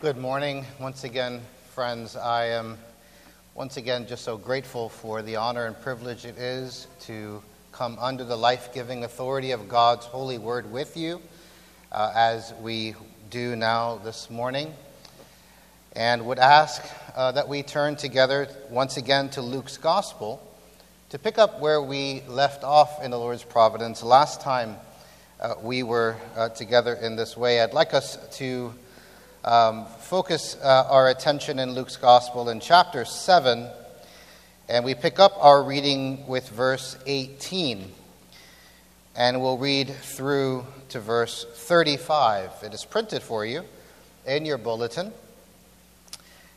Good morning, once again, friends. I am once again just so grateful for the honor and privilege it is to come under the life giving authority of God's holy word with you, uh, as we do now this morning. And would ask uh, that we turn together once again to Luke's gospel to pick up where we left off in the Lord's providence last time uh, we were uh, together in this way. I'd like us to um, focus uh, our attention in Luke's Gospel in chapter 7, and we pick up our reading with verse 18. And we'll read through to verse 35. It is printed for you in your bulletin,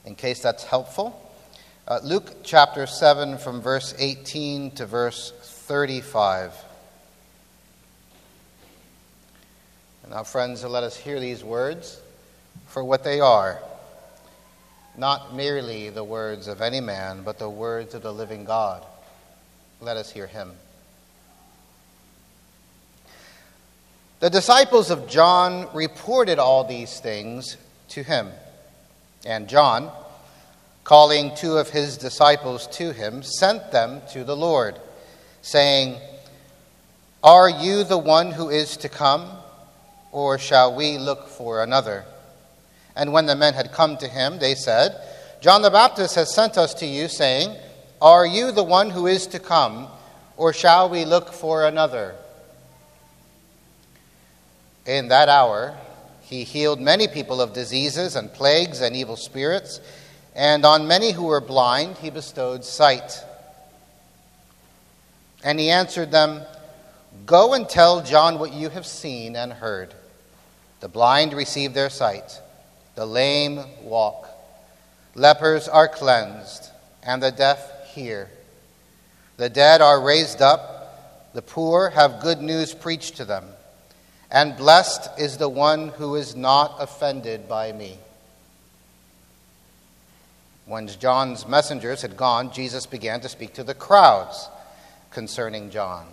in case that's helpful. Uh, Luke chapter 7, from verse 18 to verse 35. And now, friends, let us hear these words for what they are not merely the words of any man, but the words of the living God. Let us hear him. The disciples of John reported all these things to him. And John, calling two of his disciples to him, sent them to the Lord, saying, Are you the one who is to come, or shall we look for another? And when the men had come to him, they said, John the Baptist has sent us to you, saying, Are you the one who is to come, or shall we look for another? In that hour, he healed many people of diseases and plagues and evil spirits, and on many who were blind, he bestowed sight. And he answered them, Go and tell John what you have seen and heard. The blind receive their sight the lame walk, lepers are cleansed, and the deaf hear. The dead are raised up, the poor have good news preached to them, and blessed is the one who is not offended by me. When John's messengers had gone, Jesus began to speak to the crowds concerning John.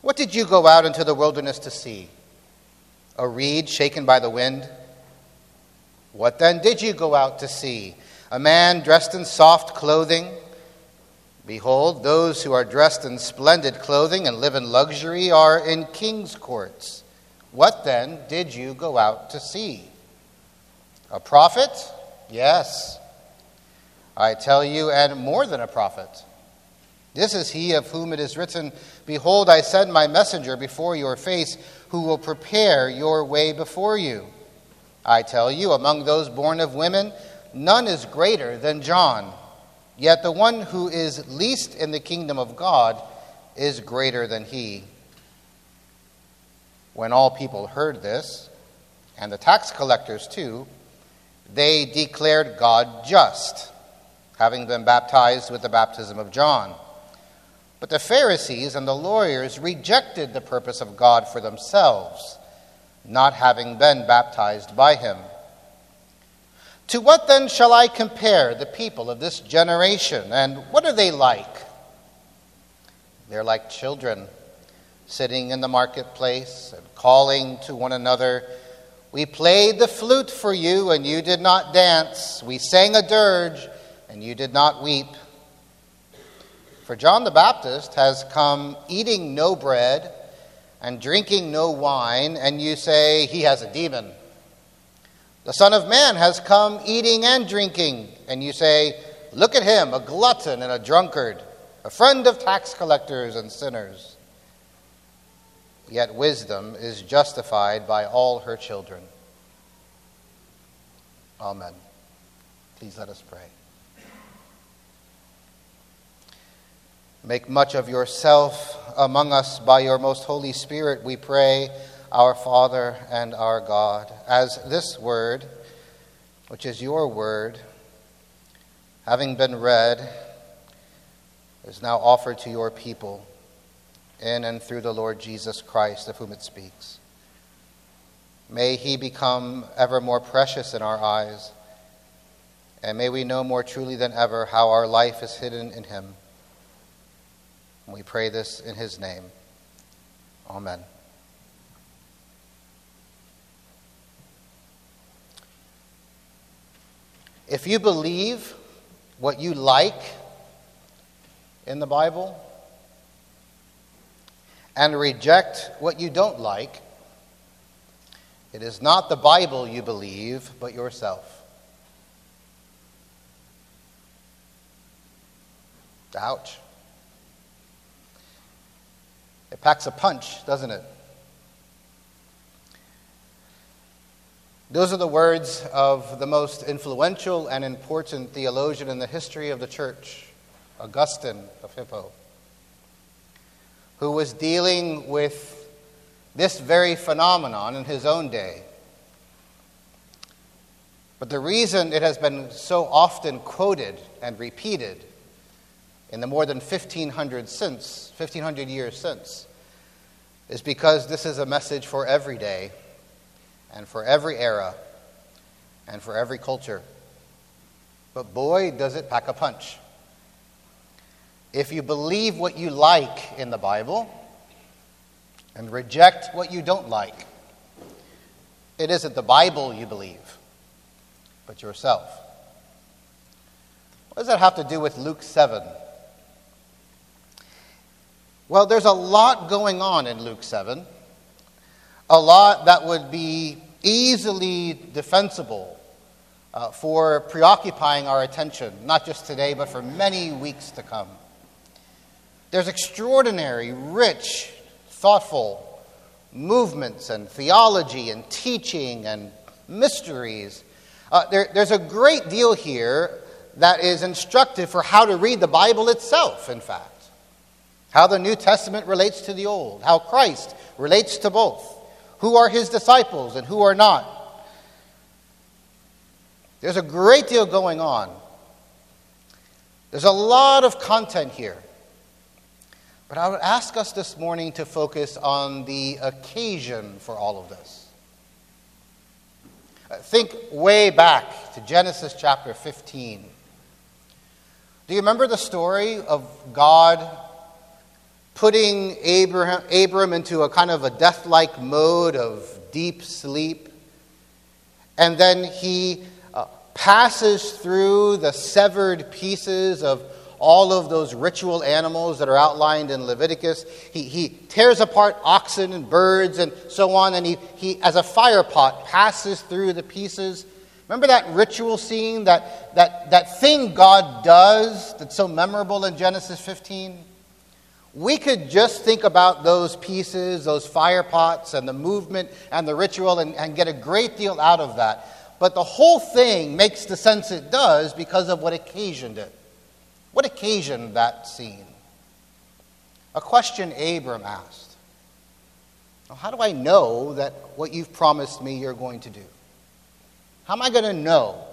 What did you go out into the wilderness to see? A reed shaken by the wind? What then did you go out to see? A man dressed in soft clothing? Behold, those who are dressed in splendid clothing and live in luxury are in king's courts. What then did you go out to see? A prophet? Yes. I tell you, and more than a prophet. This is he of whom it is written, Behold, I send my messenger before your face, who will prepare your way before you. I tell you, among those born of women, none is greater than John. Yet the one who is least in the kingdom of God is greater than he. When all people heard this, and the tax collectors too, they declared God just, having been baptized with the baptism of John. But the Pharisees and the lawyers rejected the purpose of God for themselves not having been baptized by him. To what then shall I compare the people of this generation, and what are they like? They're like children sitting in the marketplace and calling to one another. We played the flute for you, and you did not dance. We sang a dirge, and you did not weep. For John the Baptist has come eating no bread and drinking no wine, and you say, He has a demon. The Son of Man has come eating and drinking, and you say, Look at him, a glutton and a drunkard, a friend of tax collectors and sinners. Yet wisdom is justified by all her children. Amen. Please let us pray. Make much of yourself among us by your most Holy Spirit, we pray, our Father and our God, as this word, which is your word, having been read, is now offered to your people in and through the Lord Jesus Christ, of whom it speaks. May he become ever more precious in our eyes, and may we know more truly than ever how our life is hidden in him. We pray this in his name. Amen. If you believe what you like in the Bible and reject what you don't like, it is not the Bible you believe, but yourself. Ouch. It packs a punch, doesn't it? Those are the words of the most influential and important theologian in the history of the church, Augustine of Hippo, who was dealing with this very phenomenon in his own day. But the reason it has been so often quoted and repeated in the more than 1500 since 1500 years since is because this is a message for every day and for every era and for every culture. But boy, does it pack a punch. If you believe what you like in the Bible, and reject what you don't like. It isn't the Bible you believe, but yourself. What does that have to do with Luke 7? Well, there's a lot going on in Luke 7, a lot that would be easily defensible uh, for preoccupying our attention, not just today, but for many weeks to come. There's extraordinary, rich thoughtful movements and theology and teaching and mysteries. Uh, there, there's a great deal here that is instructive for how to read the Bible itself, in fact. How the New Testament relates to the Old, how Christ relates to both, who are his disciples and who are not. There's a great deal going on. There's a lot of content here. But I would ask us this morning to focus on the occasion for all of this. Uh, think way back to Genesis chapter 15. Do you remember the story of God putting Abraham, Abram into a kind of a death like mode of deep sleep? And then he uh, passes through the severed pieces of all of those ritual animals that are outlined in Leviticus. He, he tears apart oxen and birds and so on, and he, he, as a fire pot, passes through the pieces. Remember that ritual scene, that, that, that thing God does that's so memorable in Genesis 15? We could just think about those pieces, those fire pots, and the movement and the ritual and, and get a great deal out of that. But the whole thing makes the sense it does because of what occasioned it. What occasioned that scene? A question Abram asked. Well, how do I know that what you've promised me you're going to do? How am I going to know?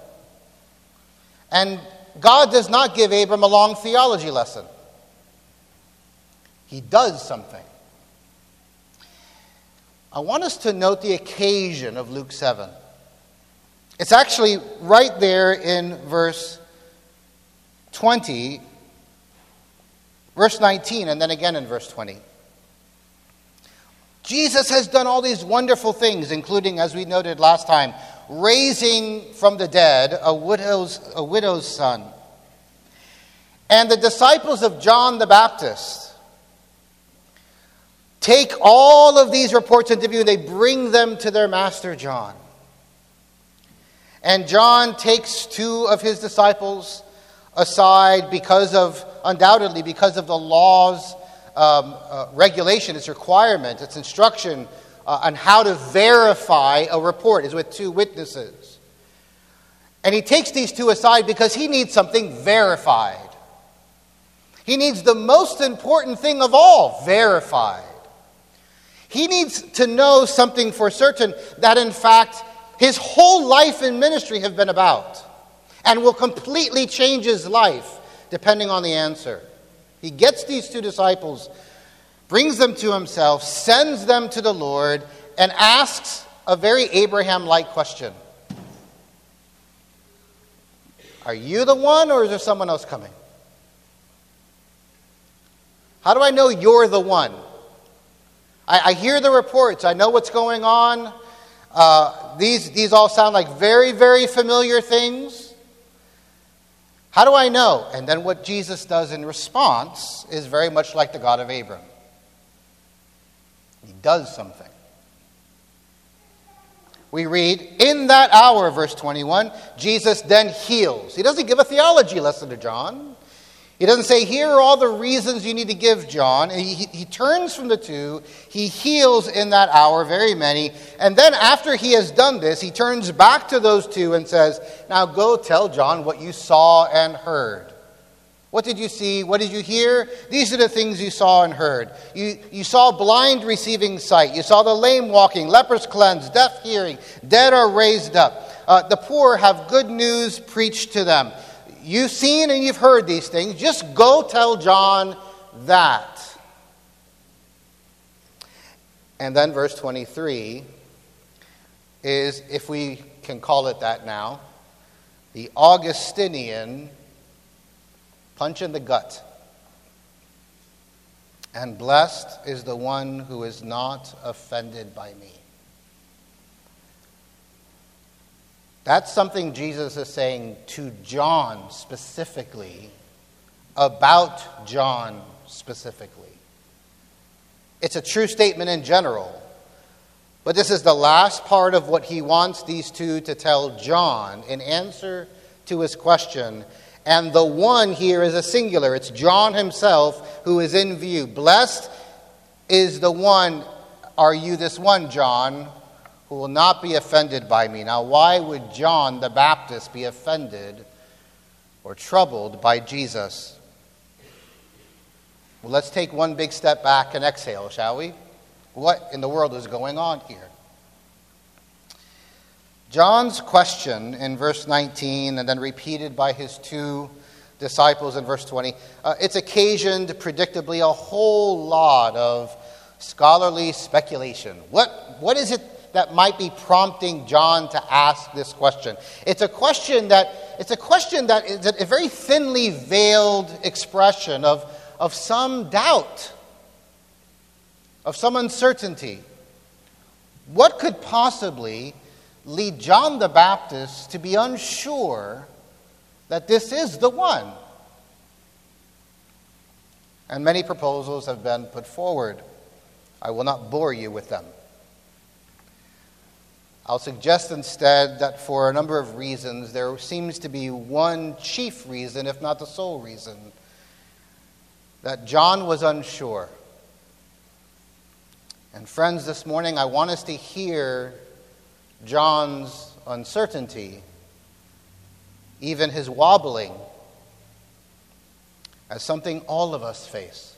And God does not give Abram a long theology lesson. He does something. I want us to note the occasion of Luke 7. It's actually right there in verse 20, verse 19, and then again in verse 20. Jesus has done all these wonderful things, including, as we noted last time, raising from the dead a widow's, a widow's son. And the disciples of John the Baptist take all of these reports into view, and they bring them to their master John. And John takes two of his disciples aside because of, undoubtedly, because of the law's um, uh, regulation, its requirement, its instruction uh, on how to verify a report is with two witnesses. And he takes these two aside because he needs something verified. He needs the most important thing of all verified. He needs to know something for certain that, in fact, his whole life and ministry have been about and will completely change his life depending on the answer. He gets these two disciples, brings them to himself, sends them to the Lord, and asks a very Abraham like question Are you the one, or is there someone else coming? How do I know you're the one? I, I hear the reports, I know what's going on. Uh, these, these all sound like very, very familiar things. How do I know? And then what Jesus does in response is very much like the God of Abram. He does something. We read, in that hour, verse 21, Jesus then heals. He doesn't give a theology lesson to John. He doesn't say, Here are all the reasons you need to give, John. He, he, he, turns from the two. He heals in that hour very many. And then, after he has done this, he turns back to those two and says, Now go tell John what you saw and heard. What did you see? What did you hear? These are the things you saw and heard. You, you saw blind receiving sight. You saw the lame walking, lepers cleansed, deaf hearing, dead are raised up. Uh, the poor have good news preached to them. You've seen and you've heard these things. Just go tell John that. And then verse 23 is, if we can call it that now, the Augustinian punch in the gut. And blessed is the one who is not offended by me. That's something Jesus is saying to John specifically, about John specifically. It's a true statement in general, but this is the last part of what he wants these two to tell John in answer to his question. And the one here is a singular. It's John himself who is in view. Blessed is the one, are you this one, John, who will not be offended by me. Now, why would John the Baptist be offended or troubled by Jesus? Well, let's take one big step back and exhale, shall we? What in the world is going on here? John's question in verse 19 and then repeated by his two disciples in verse 20, uh, it's occasioned predictably a whole lot of scholarly speculation. What, what is it that might be prompting John to ask this question. It's a question that, it's a question that is a very thinly veiled expression of, of some doubt, of some uncertainty. What could possibly lead John the Baptist to be unsure that this is the one? And many proposals have been put forward. I will not bore you with them. I'll suggest instead that for a number of reasons, there seems to be one chief reason, if not the sole reason, that John was unsure. And friends, this morning I want us to hear John's uncertainty, even his wobbling, as something all of us face,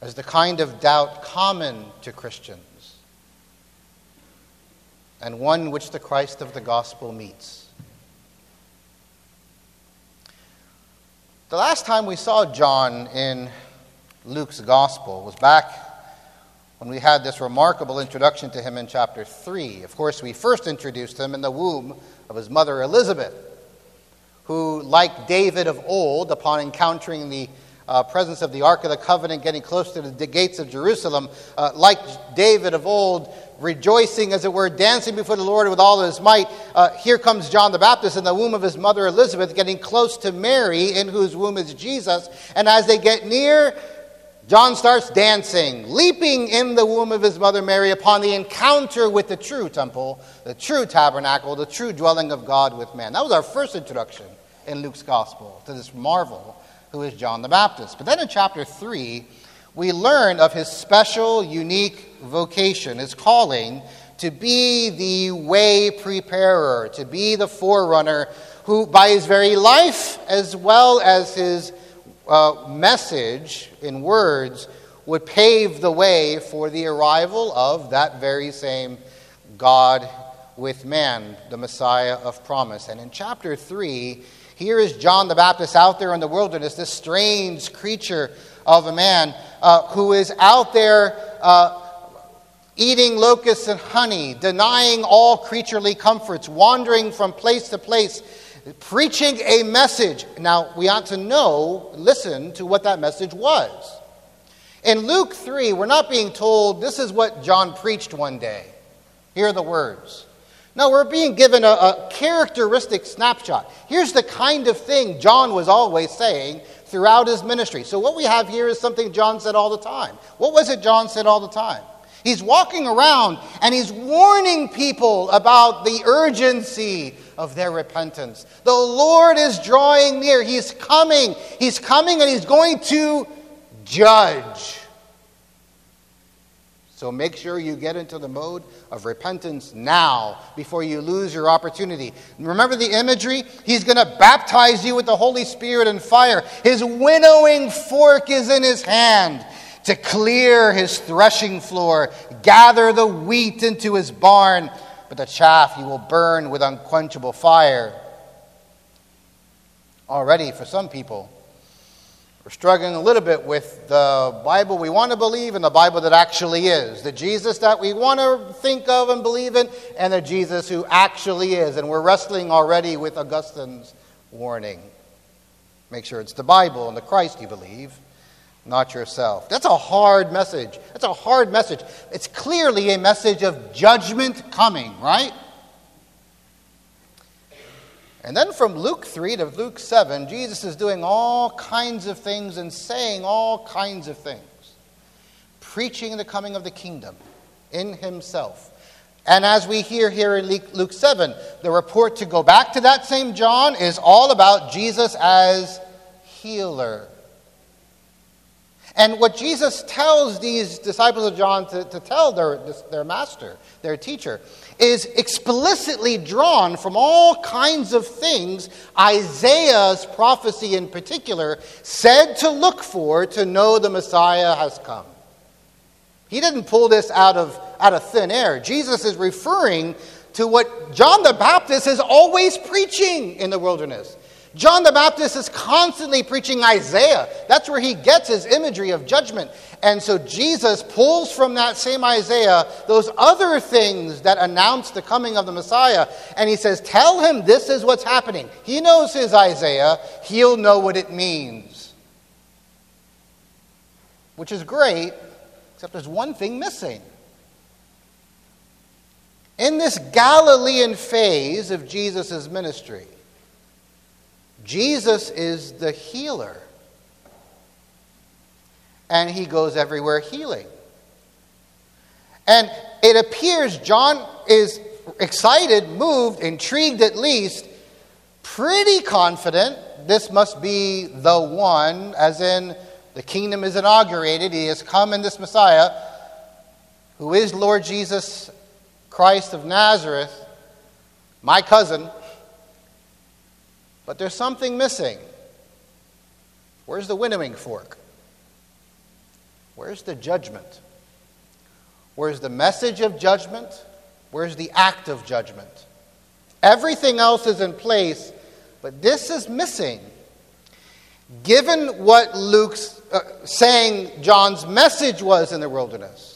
as the kind of doubt common to Christians and one which the Christ of the gospel meets. The last time we saw John in Luke's gospel was back when we had this remarkable introduction to him in chapter 3. Of course, we first introduced him in the womb of his mother Elizabeth, who, like David of old, upon encountering the uh, presence of the Ark of the Covenant, getting close to the gates of Jerusalem, uh, like David of old, rejoicing, as it were, dancing before the Lord with all his might. Uh, here comes John the Baptist in the womb of his mother Elizabeth, getting close to Mary, in whose womb is Jesus. And as they get near, John starts dancing, leaping in the womb of his mother Mary upon the encounter with the true temple, the true tabernacle, the true dwelling of God with man. That was our first introduction in Luke's gospel to this marvel who is John the Baptist. But then in chapter 3, we learn of his special, unique vocation, his calling to be the way preparer, to be the forerunner who, by his very life as well as his uh, message in words, would pave the way for the arrival of that very same God with man, the Messiah of promise. And in chapter 3, here is John the Baptist out there in the wilderness, this strange creature of a man uh, who is out there uh, eating locusts and honey, denying all creaturely comforts, wandering from place to place, preaching a message. Now, we ought to know, listen to what that message was. In Luke 3, we're not being told this is what John preached one day. Here are the words No, we're being given a, a, characteristic snapshot. Here's the kind of thing John was always saying throughout his ministry. So, what we have here is something John said all the time. What was it John said all the time? He's walking around and he's warning people about the urgency of their repentance. The Lord is drawing near. He's coming. He's coming and he's going to judge. So make sure you get into the mode of repentance now before you lose your opportunity. Remember the imagery? He's going to baptize you with the Holy Spirit and fire. His winnowing fork is in his hand to clear his threshing floor, gather the wheat into his barn, but the chaff he will burn with unquenchable fire. Already, for some people, we're struggling a little bit with the Bible we want to believe and the Bible that actually is. The Jesus that we want to think of and believe in, and the Jesus who actually is. And we're wrestling already with Augustine's warning. Make sure it's the Bible and the Christ you believe, not yourself. That's a hard message. That's a hard message. It's clearly a message of judgment coming, right? And then from Luke 3 to Luke 7, Jesus is doing all kinds of things and saying all kinds of things, preaching the coming of the kingdom in himself. And as we hear here in Luke 7, the report to go back to that same John is all about Jesus as healer. And what Jesus tells these disciples of John to, to tell their, their master, their teacher, is explicitly drawn from all kinds of things Isaiah's prophecy in particular said to look for to know the Messiah has come. He didn't pull this out of, out of thin air. Jesus is referring to what John the Baptist is always preaching in the wilderness. John the Baptist is constantly preaching Isaiah. That's where he gets his imagery of judgment. And so Jesus pulls from that same Isaiah those other things that announce the coming of the Messiah. And he says, Tell him this is what's happening. He knows his Isaiah, he'll know what it means. Which is great, except there's one thing missing. In this Galilean phase of Jesus' ministry, Jesus is the healer. And he goes everywhere healing. And it appears John is excited, moved, intrigued at least, pretty confident this must be the one, as in the kingdom is inaugurated. He has come in this Messiah, who is Lord Jesus Christ of Nazareth, my cousin. But there's something missing. Where's the winnowing fork? Where's the judgment? Where's the message of judgment? Where's the act of judgment? Everything else is in place, but this is missing. Given what Luke's uh, saying John's message was in the wilderness,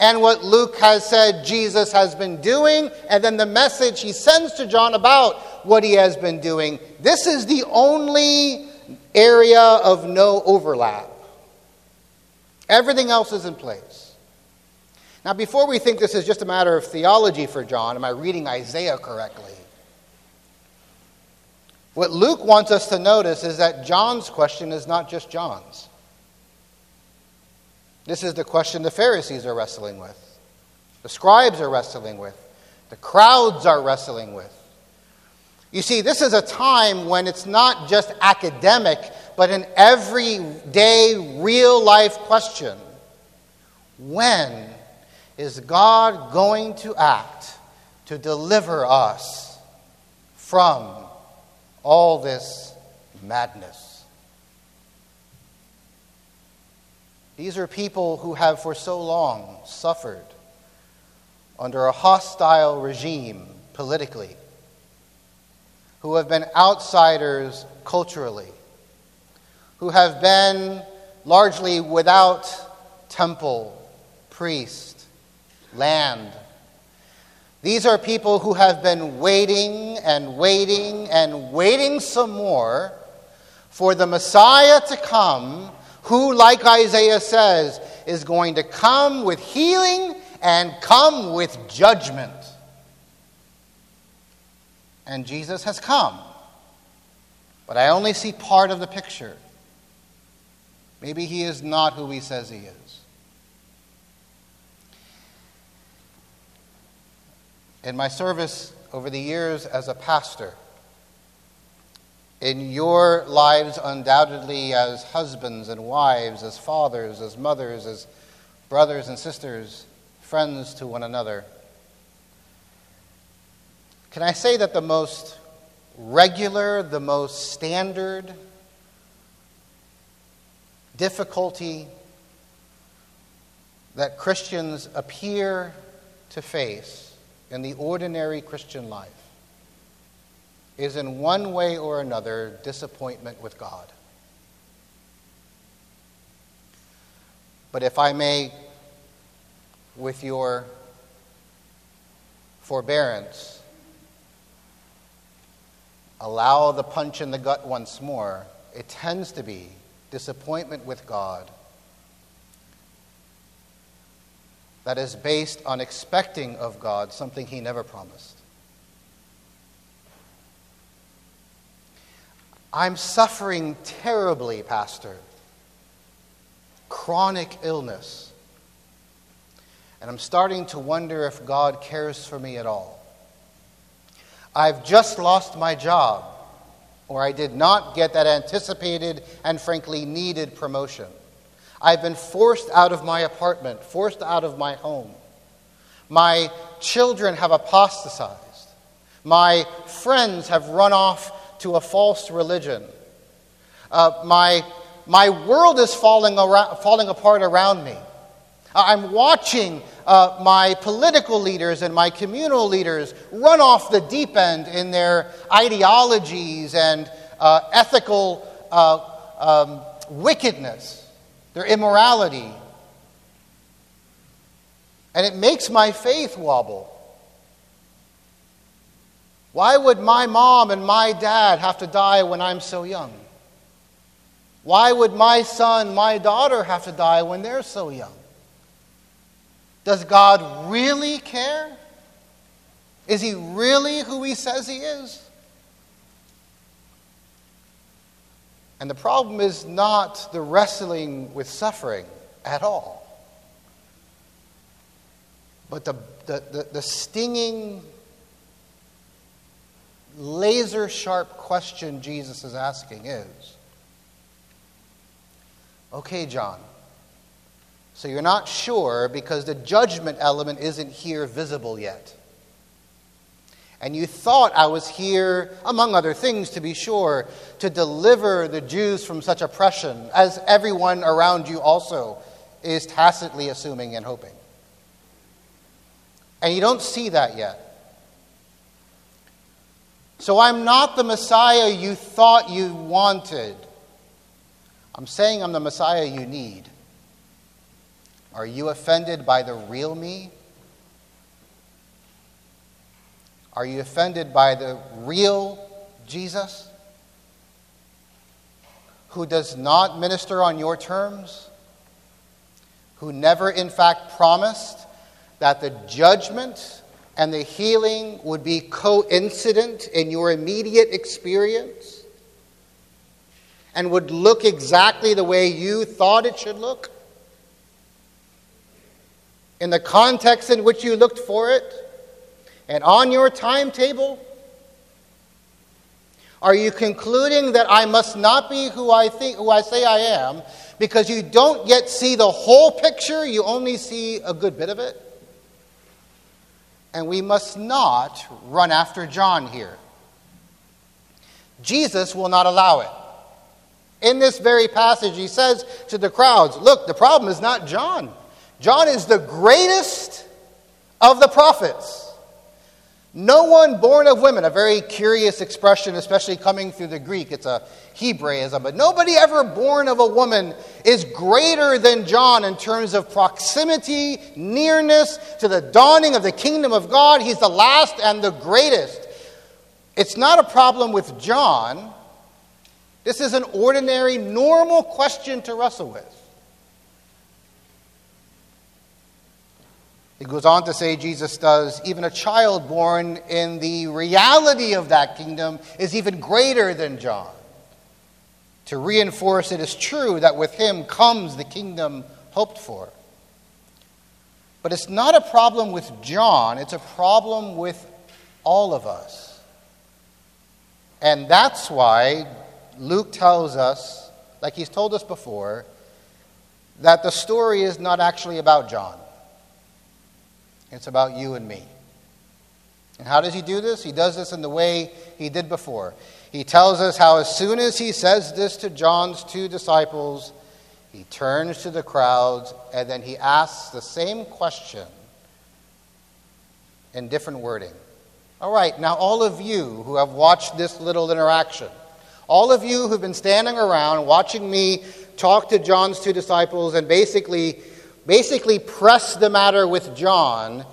and what Luke has said Jesus has been doing, and then the message he sends to John about what he has been doing. This is the only area of no overlap. Everything else is in place. Now, before we think this is just a matter of theology for John, am I reading Isaiah correctly? What Luke wants us to notice is that John's question is not just John's. This is the question the Pharisees are wrestling with, the scribes are wrestling with, the crowds are wrestling with. You see, this is a time when it's not just academic, but an everyday, real life question. When is God going to act to deliver us from all this madness? These are people who have for so long suffered under a hostile regime politically, who have been outsiders culturally, who have been largely without temple, priest, land. These are people who have been waiting and waiting and waiting some more for the Messiah to come who, like Isaiah says, is going to come with healing and come with judgment. and Jesus has come. But I only see part of the picture. Maybe he is not who he says he is. In my service over the years as a pastor, in your lives, undoubtedly, as husbands and wives, as fathers, as mothers, as brothers and sisters, friends to one another, can I say that the most regular, the most standard difficulty that Christians appear to face in the ordinary Christian life is in one way or another disappointment with God. But if I may, with your forbearance, allow the punch in the gut once more, it tends to be disappointment with God that is based on expecting of God something He never promised. I'm suffering terribly, Pastor. Chronic illness. And I'm starting to wonder if God cares for me at all. I've just lost my job, or I did not get that anticipated and frankly needed promotion. I've been forced out of my apartment, forced out of my home. My children have apostatized. My friends have run off to a false religion. Uh, my, my world is falling, around, falling apart around me. I'm watching uh, my political leaders and my communal leaders run off the deep end in their ideologies and uh, ethical uh, um, wickedness, their immorality. And it makes my faith wobble. Why would my mom and my dad have to die when I'm so young? Why would my son, my daughter have to die when they're so young? Does God really care? Is he really who he says he is? And the problem is not the wrestling with suffering at all, but the, the, the, the stinging, laser sharp question Jesus is asking is okay, John. So you're not sure because the judgment element isn't here visible yet. And you thought I was here, among other things, to be sure, to deliver the Jews from such oppression, as everyone around you also is tacitly assuming and hoping. And you don't see that yet. So I'm not the Messiah you thought you wanted. I'm saying I'm the Messiah you need. Are you offended by the real me? Are you offended by the real Jesus? Who does not minister on your terms? Who never, in fact, promised that the judgment and the healing would be coincident in your immediate experience and would look exactly the way you thought it should look? in the context in which you looked for it, and on your timetable? Are you concluding that I must not be who I think who I say I am because you don't yet see the whole picture, you only see a good bit of it? And we must not run after John here. Jesus will not allow it. In this very passage, he says to the crowds, Look, the problem is not John. John is the greatest of the prophets. No one born of women, a very curious expression, especially coming through the Greek. It's a Hebraism, but nobody ever born of a woman is greater than John in terms of proximity, nearness to the dawning of the kingdom of God. He's the last and the greatest. It's not a problem with John. This is an ordinary, normal question to wrestle with. He goes on to say, Jesus does, even a child born in the reality of that kingdom is even greater than John. To reinforce it is true that with him comes the kingdom hoped for. But it's not a problem with John, it's a problem with all of us. And that's why Luke tells us, like he's told us before, that the story is not actually about John. It's about you and me. And how does he do this? He does this in the way he did before. He tells us how, as soon as he says this to John's two disciples, he turns to the crowds and then he asks the same question in different wording. All right, now, all of you who have watched this little interaction, all of you who've been standing around watching me talk to John's two disciples and basically basically press the matter with John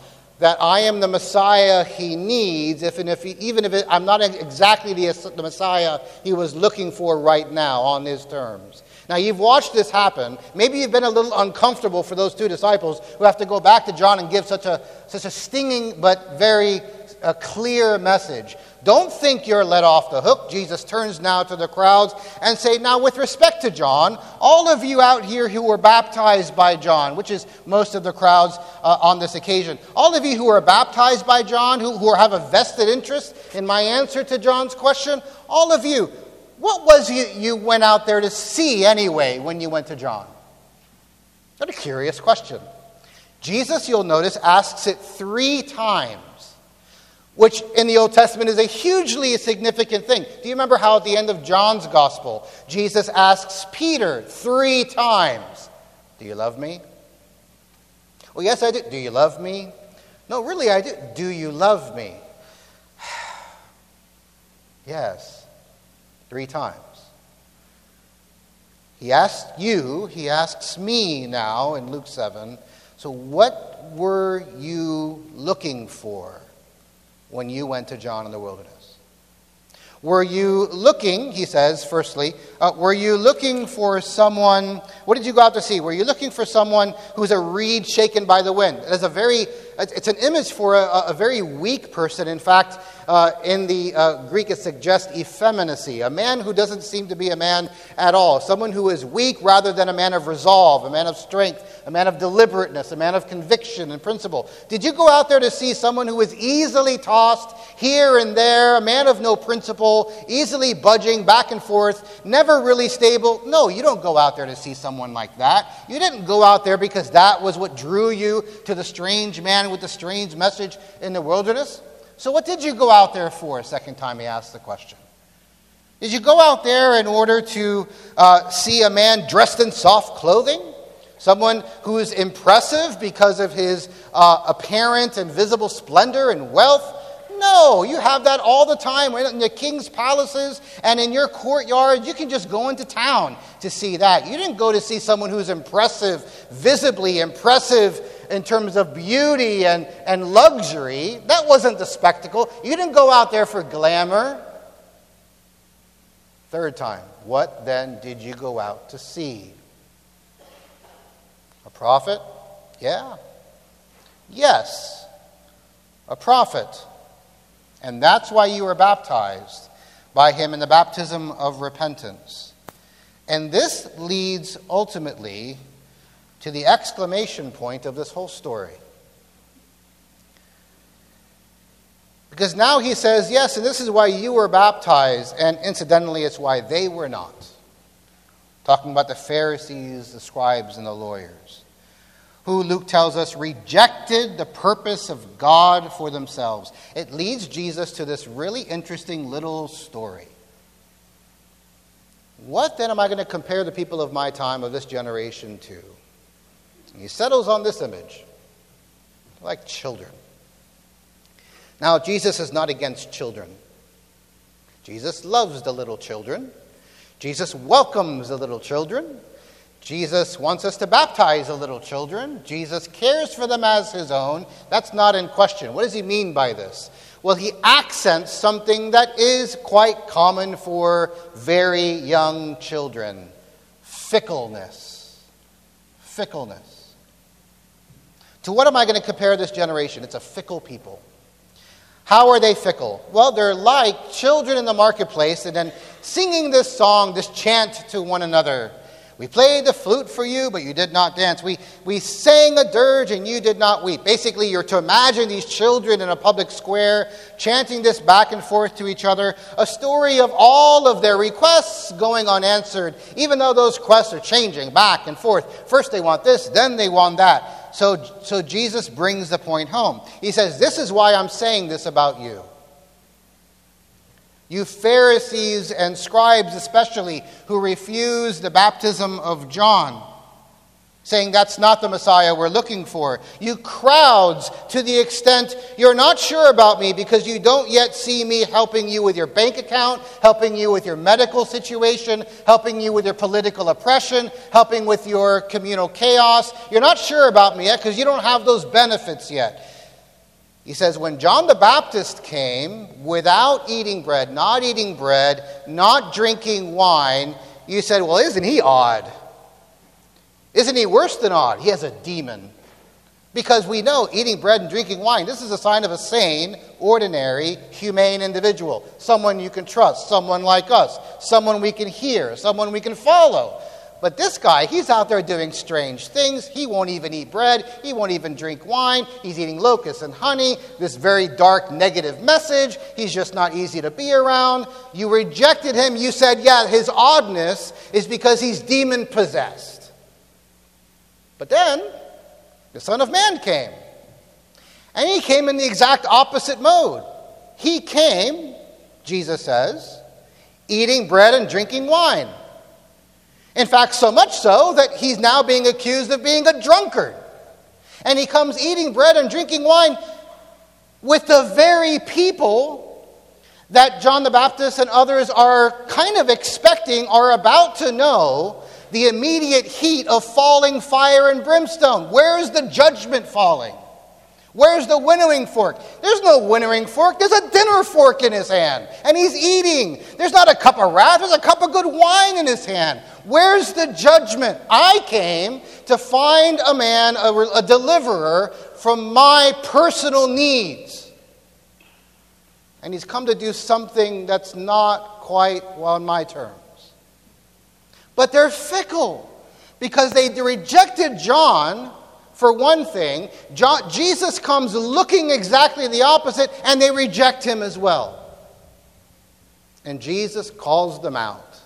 that I am the Messiah he needs, if and if he, even if it, I'm not exactly the, the Messiah he was looking for right now on his terms. Now, you've watched this happen. Maybe you've been a little uncomfortable for those two disciples who have to go back to John and give such a, such a stinging but very uh, clear message. Don't think you're let off the hook. Jesus turns now to the crowds and say, Now, with respect to John, all of you out here who were baptized by John, which is most of the crowds uh, on this occasion, all of you who were baptized by John, who, who have a vested interest in my answer to John's question, all of you, what was it you went out there to see anyway when you went to John? What a curious question. Jesus, you'll notice, asks it three times which in the Old Testament is a hugely significant thing. Do you remember how at the end of John's Gospel, Jesus asks Peter three times, Do you love me? Well, yes, I do. Do you love me? No, really, I do. Do you love me? yes, three times. He asked you, he asks me now in Luke 7. So, what were you looking for? When you went to John in the wilderness? Were you looking, he says, firstly, uh, were you looking for someone, what did you go out to see? Were you looking for someone who's a reed shaken by the wind? Is a very, it's an image for a, a very weak person. In fact, uh, in the uh, Greek, it suggests effeminacy, a man who doesn't seem to be a man at all, someone who is weak rather than a man of resolve, a man of strength, a man of deliberateness, a man of conviction and principle. Did you go out there to see someone who was easily tossed here and there, a man of no principle, easily budging back and forth, never really stable? No, you don't go out there to see someone like that. You didn't go out there because that was what drew you to the strange man with the strange message in the wilderness. So, what did you go out there for? Second time he asked the question. Did you go out there in order to uh, see a man dressed in soft clothing? Someone who is impressive because of his uh, apparent and visible splendor and wealth? No, you have that all the time in the king's palaces and in your courtyard. You can just go into town to see that. You didn't go to see someone who's impressive, visibly impressive in terms of beauty and, and luxury. That wasn't the spectacle. You didn't go out there for glamour. Third time, what then did you go out to see? A prophet? Yeah. Yes, a prophet. And that's why you were baptized by him in the baptism of repentance. And this leads ultimately to the exclamation point of this whole story. Because now he says, Yes, and this is why you were baptized, and incidentally, it's why they were not. Talking about the Pharisees, the scribes, and the lawyers, who Luke tells us rejected the purpose of God for themselves. It leads Jesus to this really interesting little story. What then am I going to compare the people of my time, of this generation, to? He settles on this image like children. Now, Jesus is not against children. Jesus loves the little children. Jesus welcomes the little children. Jesus wants us to baptize the little children. Jesus cares for them as his own. That's not in question. What does he mean by this? Well, he accents something that is quite common for very young children fickleness. Fickleness. To what am I going to compare this generation? It's a fickle people. How are they fickle? Well, they're like children in the marketplace and then singing this song, this chant to one another. We played the flute for you, but you did not dance. We, we sang a dirge and you did not weep. Basically, you're to imagine these children in a public square chanting this back and forth to each other, a story of all of their requests going unanswered, even though those requests are changing back and forth. First they want this, then they want that. So, so Jesus brings the point home. He says, This is why I'm saying this about you. You Pharisees and scribes, especially, who refuse the baptism of John, saying that's not the Messiah we're looking for. You crowds, to the extent you're not sure about me because you don't yet see me helping you with your bank account, helping you with your medical situation, helping you with your political oppression, helping with your communal chaos. You're not sure about me yet because you don't have those benefits yet. He says, When John the Baptist came without eating bread, not eating bread, not drinking wine, you said, Well, isn't he odd? Isn't he worse than odd? He has a demon. Because we know eating bread and drinking wine, this is a sign of a sane, ordinary, humane individual. Someone you can trust, someone like us, someone we can hear, someone we can follow. But this guy, he's out there doing strange things. He won't even eat bread. He won't even drink wine. He's eating locusts and honey. This very dark, negative message. He's just not easy to be around. You rejected him. You said, yeah, his oddness is because he's demon possessed. But then, the Son of Man came. And he came in the exact opposite mode. He came, Jesus says, eating bread and drinking wine. In fact, so much so that he's now being accused of being a drunkard. And he comes eating bread and drinking wine with the very people that John the Baptist and others are kind of expecting, are about to know the immediate heat of falling fire and brimstone. Where is the judgment falling? Where's the winnowing fork? There's no winnowing fork. There's a dinner fork in his hand, and he's eating. There's not a cup of wrath, there's a cup of good wine in his hand. Where's the judgment? I came to find a man, a, a deliverer from my personal needs. And he's come to do something that's not quite well on my terms. But they're fickle because they rejected John for one thing, John, Jesus comes looking exactly the opposite, and they reject him as well. And Jesus calls them out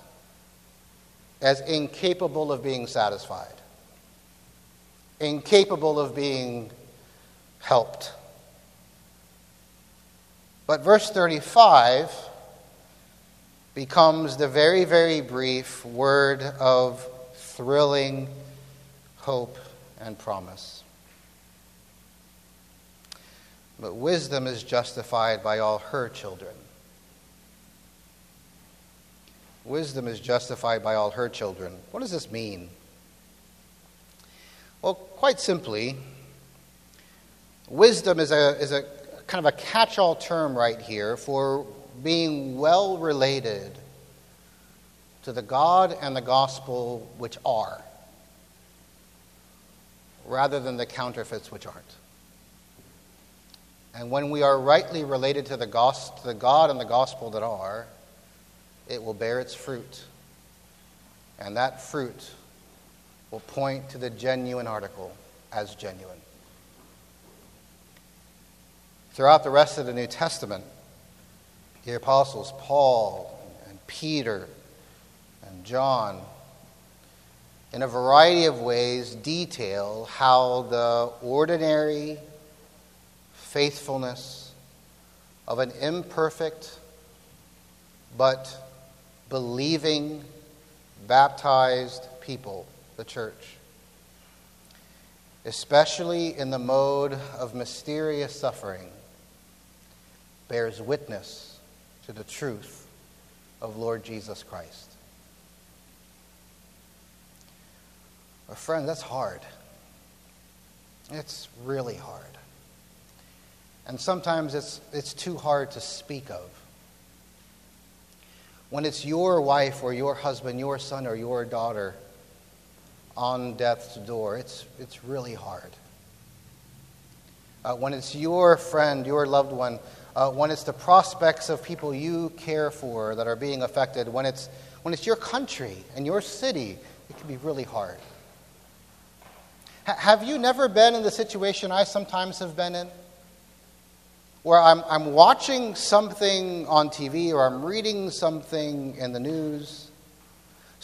as incapable of being satisfied, incapable of being helped. But verse 35 becomes the very, very brief word of thrilling hope and promise. But wisdom is justified by all her children. Wisdom is justified by all her children. What does this mean? Well, quite simply, wisdom is a, is a kind of a catch all term right here for being well related to the God and the gospel which are rather than the counterfeits which aren't. And when we are rightly related to the, God and the gospel that are, it will bear its fruit. And that fruit will point to the genuine article as genuine. Throughout the rest of the New Testament, the apostles Paul and Peter and John in a variety of ways, detail how the ordinary faithfulness of an imperfect but believing, baptized people, the church, especially in the mode of mysterious suffering, bears witness to the truth of Lord Jesus Christ. But, friend, that's hard. It's really hard. And sometimes it's, it's too hard to speak of. When it's your wife or your husband, your son or your daughter on death's door, it's, it's really hard. uh, when it's your friend, your loved one, uh, when it's the prospects of people you care for that are being affected, when it's, when it's your country and your city, it can be really hard. H- have you never been in the situation I sometimes have been in? Where I'm, I'm watching something on TV or I'm reading something in the news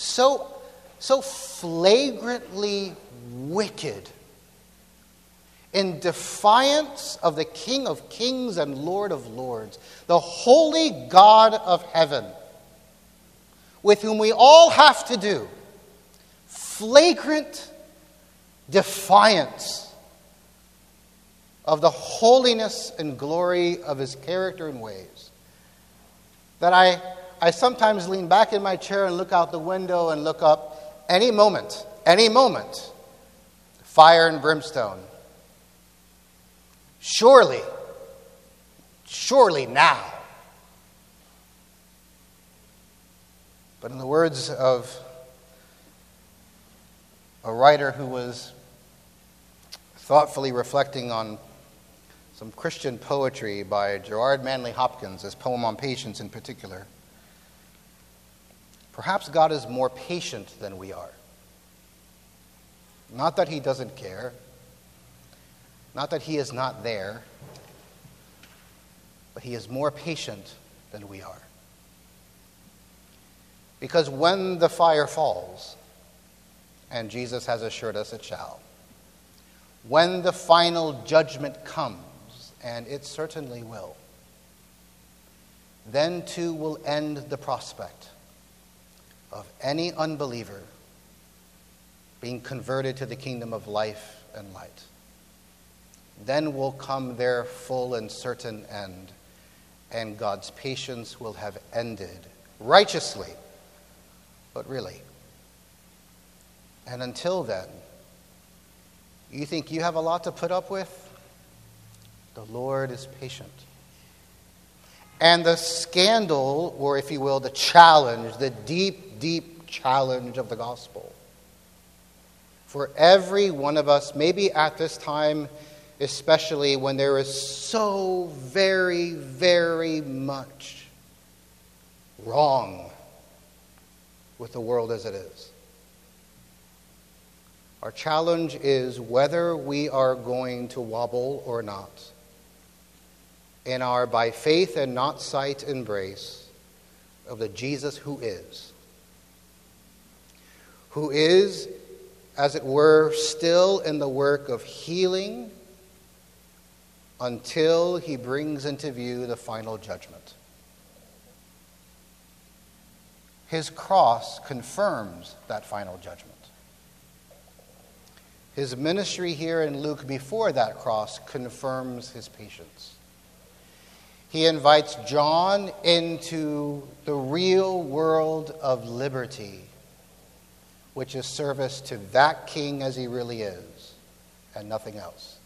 so, so flagrantly wicked in defiance of the King of Kings and Lord of Lords, the holy God of heaven, with whom we all have to do flagrant defiance of the holiness and glory of his character and ways. That I, I sometimes lean back in my chair and look out the window and look up any moment, any moment, fire and brimstone Surely, surely now. But in the words of a writer who was thoughtfully reflecting on some Christian poetry by Gerard Manley Hopkins, his poem on patience in particular. Perhaps God is more patient than we are. Not that he doesn't care, not that he is not there, but he is more patient than we are. Because when the fire falls, and Jesus has assured us it shall, when the final judgment comes, and it certainly will, then too will end the prospect of any unbeliever being converted to the kingdom of life and light then will come their full and certain end, and God's patience will have ended righteously, but really. And until then, you think you have a lot to put up with? The Lord is patient. And the scandal, or if you will, the challenge, the deep, deep challenge of the gospel. For every one of us, maybe at this time, especially when there is so very, very much wrong with the world as it is. Our challenge is whether we are going to wobble or not in our by faith and not sight embrace of the Jesus who is. Who is, as it were, still in the work of healing until he brings into view the final judgment. His cross confirms that final judgment. His ministry here in Luke before that cross confirms his patience. He invites John into the real world of liberty, which is service to that king as he really is, and nothing else.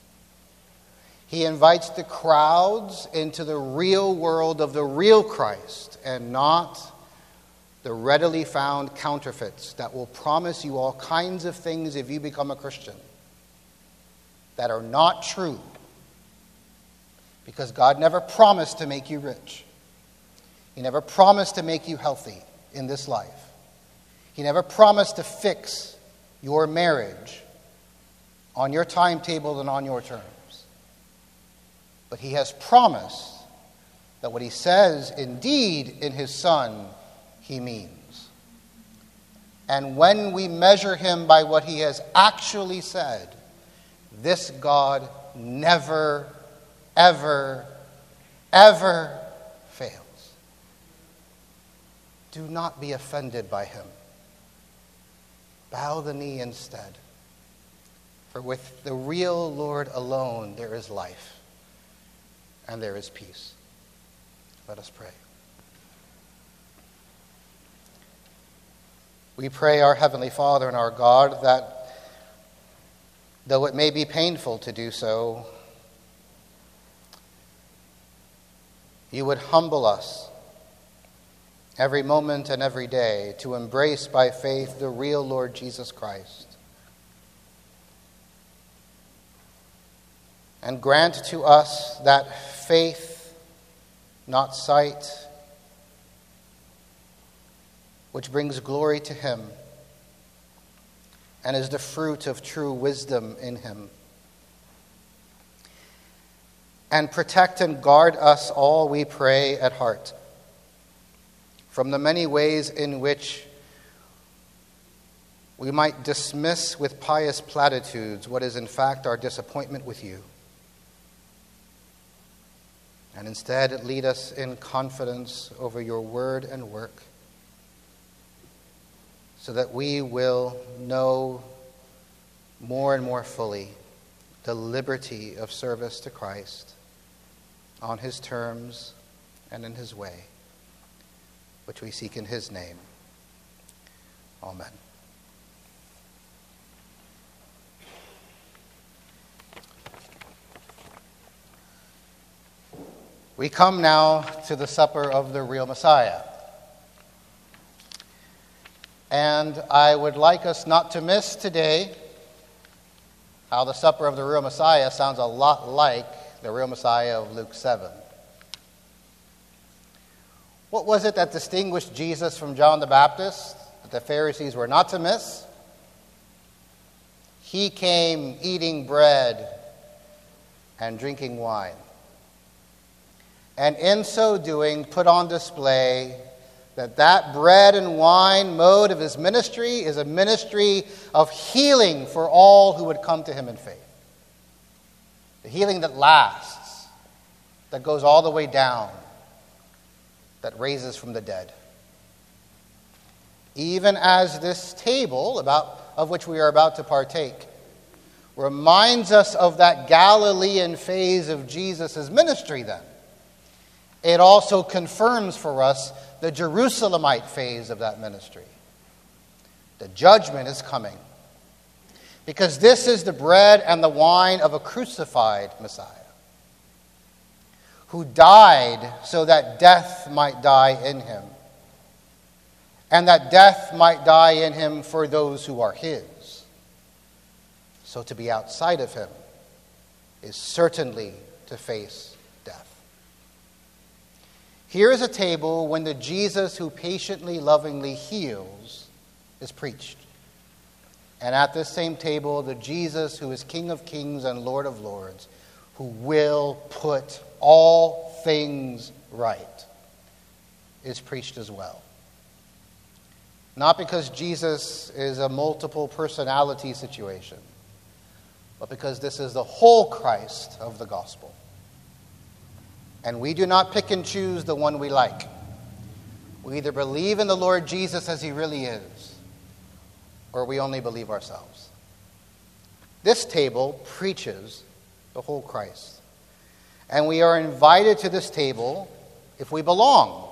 He invites the crowds into the real world of the real Christ and not the readily found counterfeits that will promise you all kinds of things if you become a Christian that are not true. Because God never promised to make you rich, He never promised to make you healthy in this life, He never promised to fix your marriage on your timetable and on your terms. But he has promised that what he says, indeed, in his Son, he means. And when we measure him by what he has actually said, this God never, ever, ever fails. Do not be offended by him. Bow the knee instead. For with the real Lord alone there is life and there is peace. Let us pray. We pray, our Heavenly Father and our God, that though it may be painful to do so, you would humble us every moment and every day to embrace by faith the real Lord Jesus Christ and grant to us that faith, not sight, which brings glory to Him and is the fruit of true wisdom in Him. And protect and guard us all, we pray, at heart, from the many ways in which we might dismiss with pious platitudes what is in fact our disappointment with you. And instead, lead us in confidence over your word and work so that we will know more and more fully the liberty of service to Christ on his terms and in his way, which we seek in his name. Amen. We come now to the supper of the real Messiah. And I would like us not to miss today how the supper of the real Messiah sounds a lot like the real Messiah of Luke 7. What was it that distinguished Jesus from John the Baptist that the Pharisees were not to miss? He came eating bread and drinking wine and in so doing put on display that that bread and wine mode of his ministry is a ministry of healing for all who would come to him in faith. The healing that lasts, that goes all the way down, that raises from the dead. Even as this table about, of which we are about to partake reminds us of that Galilean phase of Jesus' ministry, then it also confirms for us the Jerusalemite phase of that ministry. The judgment is coming. Because this is the bread and the wine of a crucified Messiah who died so that death might die in him, and that death might die in him for those who are his. So to be outside of him is certainly to face here is a table when the Jesus who patiently, lovingly heals is preached. And at this same table, the Jesus who is King of kings and Lord of lords, who will put all things right, is preached as well. Not because Jesus is a multiple personality situation, but because this is the whole Christ of the gospel. And we do not pick and choose the one we like. We either believe in the Lord Jesus as he really is, or we only believe ourselves. This table preaches the whole Christ. And we are invited to this table if we belong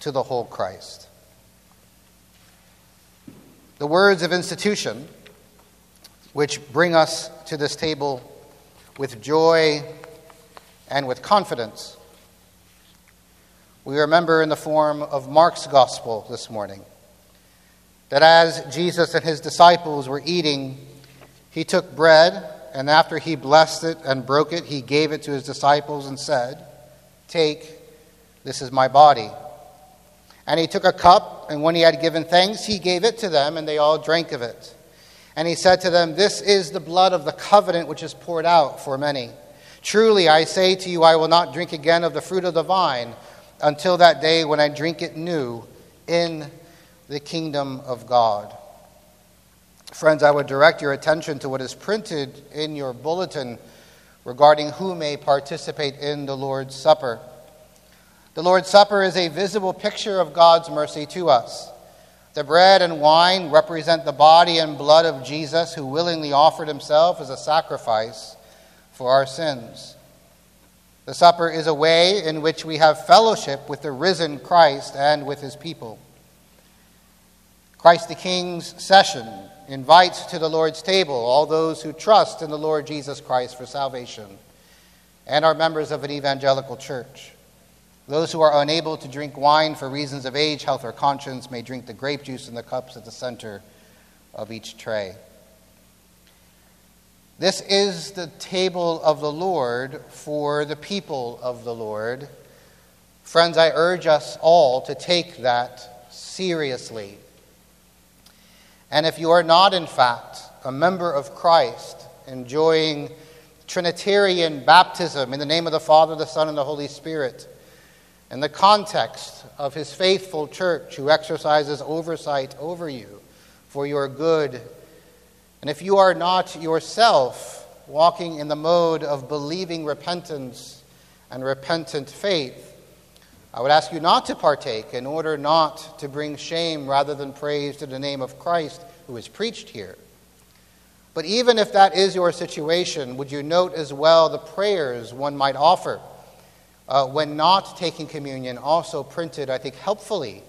to the whole Christ. The words of institution, which bring us to this table with joy and with confidence. We remember in the form of Mark's gospel this morning that as Jesus and his disciples were eating, he took bread, and after he blessed it and broke it, he gave it to his disciples and said, Take, this is my body. And he took a cup, and when he had given thanks, he gave it to them, and they all drank of it. And he said to them, This is the blood of the covenant which is poured out for many. Truly, I say to you, I will not drink again of the fruit of the vine until that day when I drink it new in the kingdom of God. Friends, I would direct your attention to what is printed in your bulletin regarding who may participate in the Lord's Supper. The Lord's Supper is a visible picture of God's mercy to us. The bread and wine represent the body and blood of Jesus, who willingly offered himself as a sacrifice for our sins. The supper is a way in which we have fellowship with the risen Christ and with his people. Christ the King's session invites to the Lord's table all those who trust in the Lord Jesus Christ for salvation and are members of an evangelical church. Those who are unable to drink wine for reasons of age, health, or conscience may drink the grape juice in the cups at the center of each tray. This is the table of the Lord for the people of the Lord. Friends, I urge us all to take that seriously. And if you are not, in fact, a member of Christ, enjoying Trinitarian baptism in the name of the Father, the Son, and the Holy Spirit, in the context of his faithful church who exercises oversight over you for your good and if you are not yourself walking in the mode of believing repentance and repentant faith, I would ask you not to partake in order not to bring shame rather than praise to the name of Christ who is preached here. But even if that is your situation, would you note as well the prayers one might offer uh, when not taking communion, also printed, I think, helpfully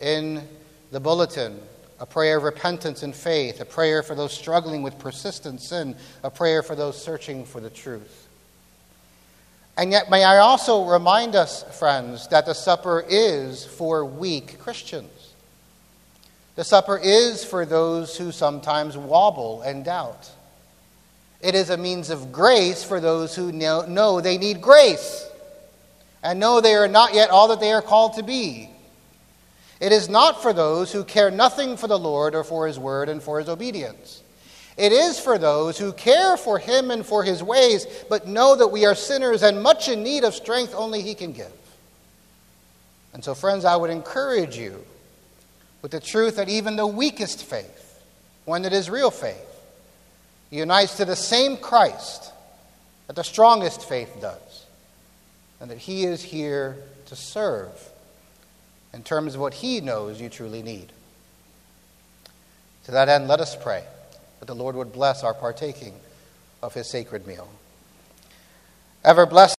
in the bulletin a prayer of repentance and faith, a prayer for those struggling with persistent sin, a prayer for those searching for the truth. And yet, may I also remind us, friends, that the supper is for weak Christians. The supper is for those who sometimes wobble and doubt. It is a means of grace for those who know, they need grace and know they are not yet all that they are called to be. It is not for those who care nothing for the Lord or for his word and for his obedience. It is for those who care for him and for his ways, but know that we are sinners and much in need of strength only he can give. And so, friends, I would encourage you with the truth that even the weakest faith, one that is real faith, unites to the same Christ that the strongest faith does, and that he is here to serve in terms of what He knows you truly need. To that end, let us pray that the Lord would bless our partaking of His sacred meal. Ever blessed.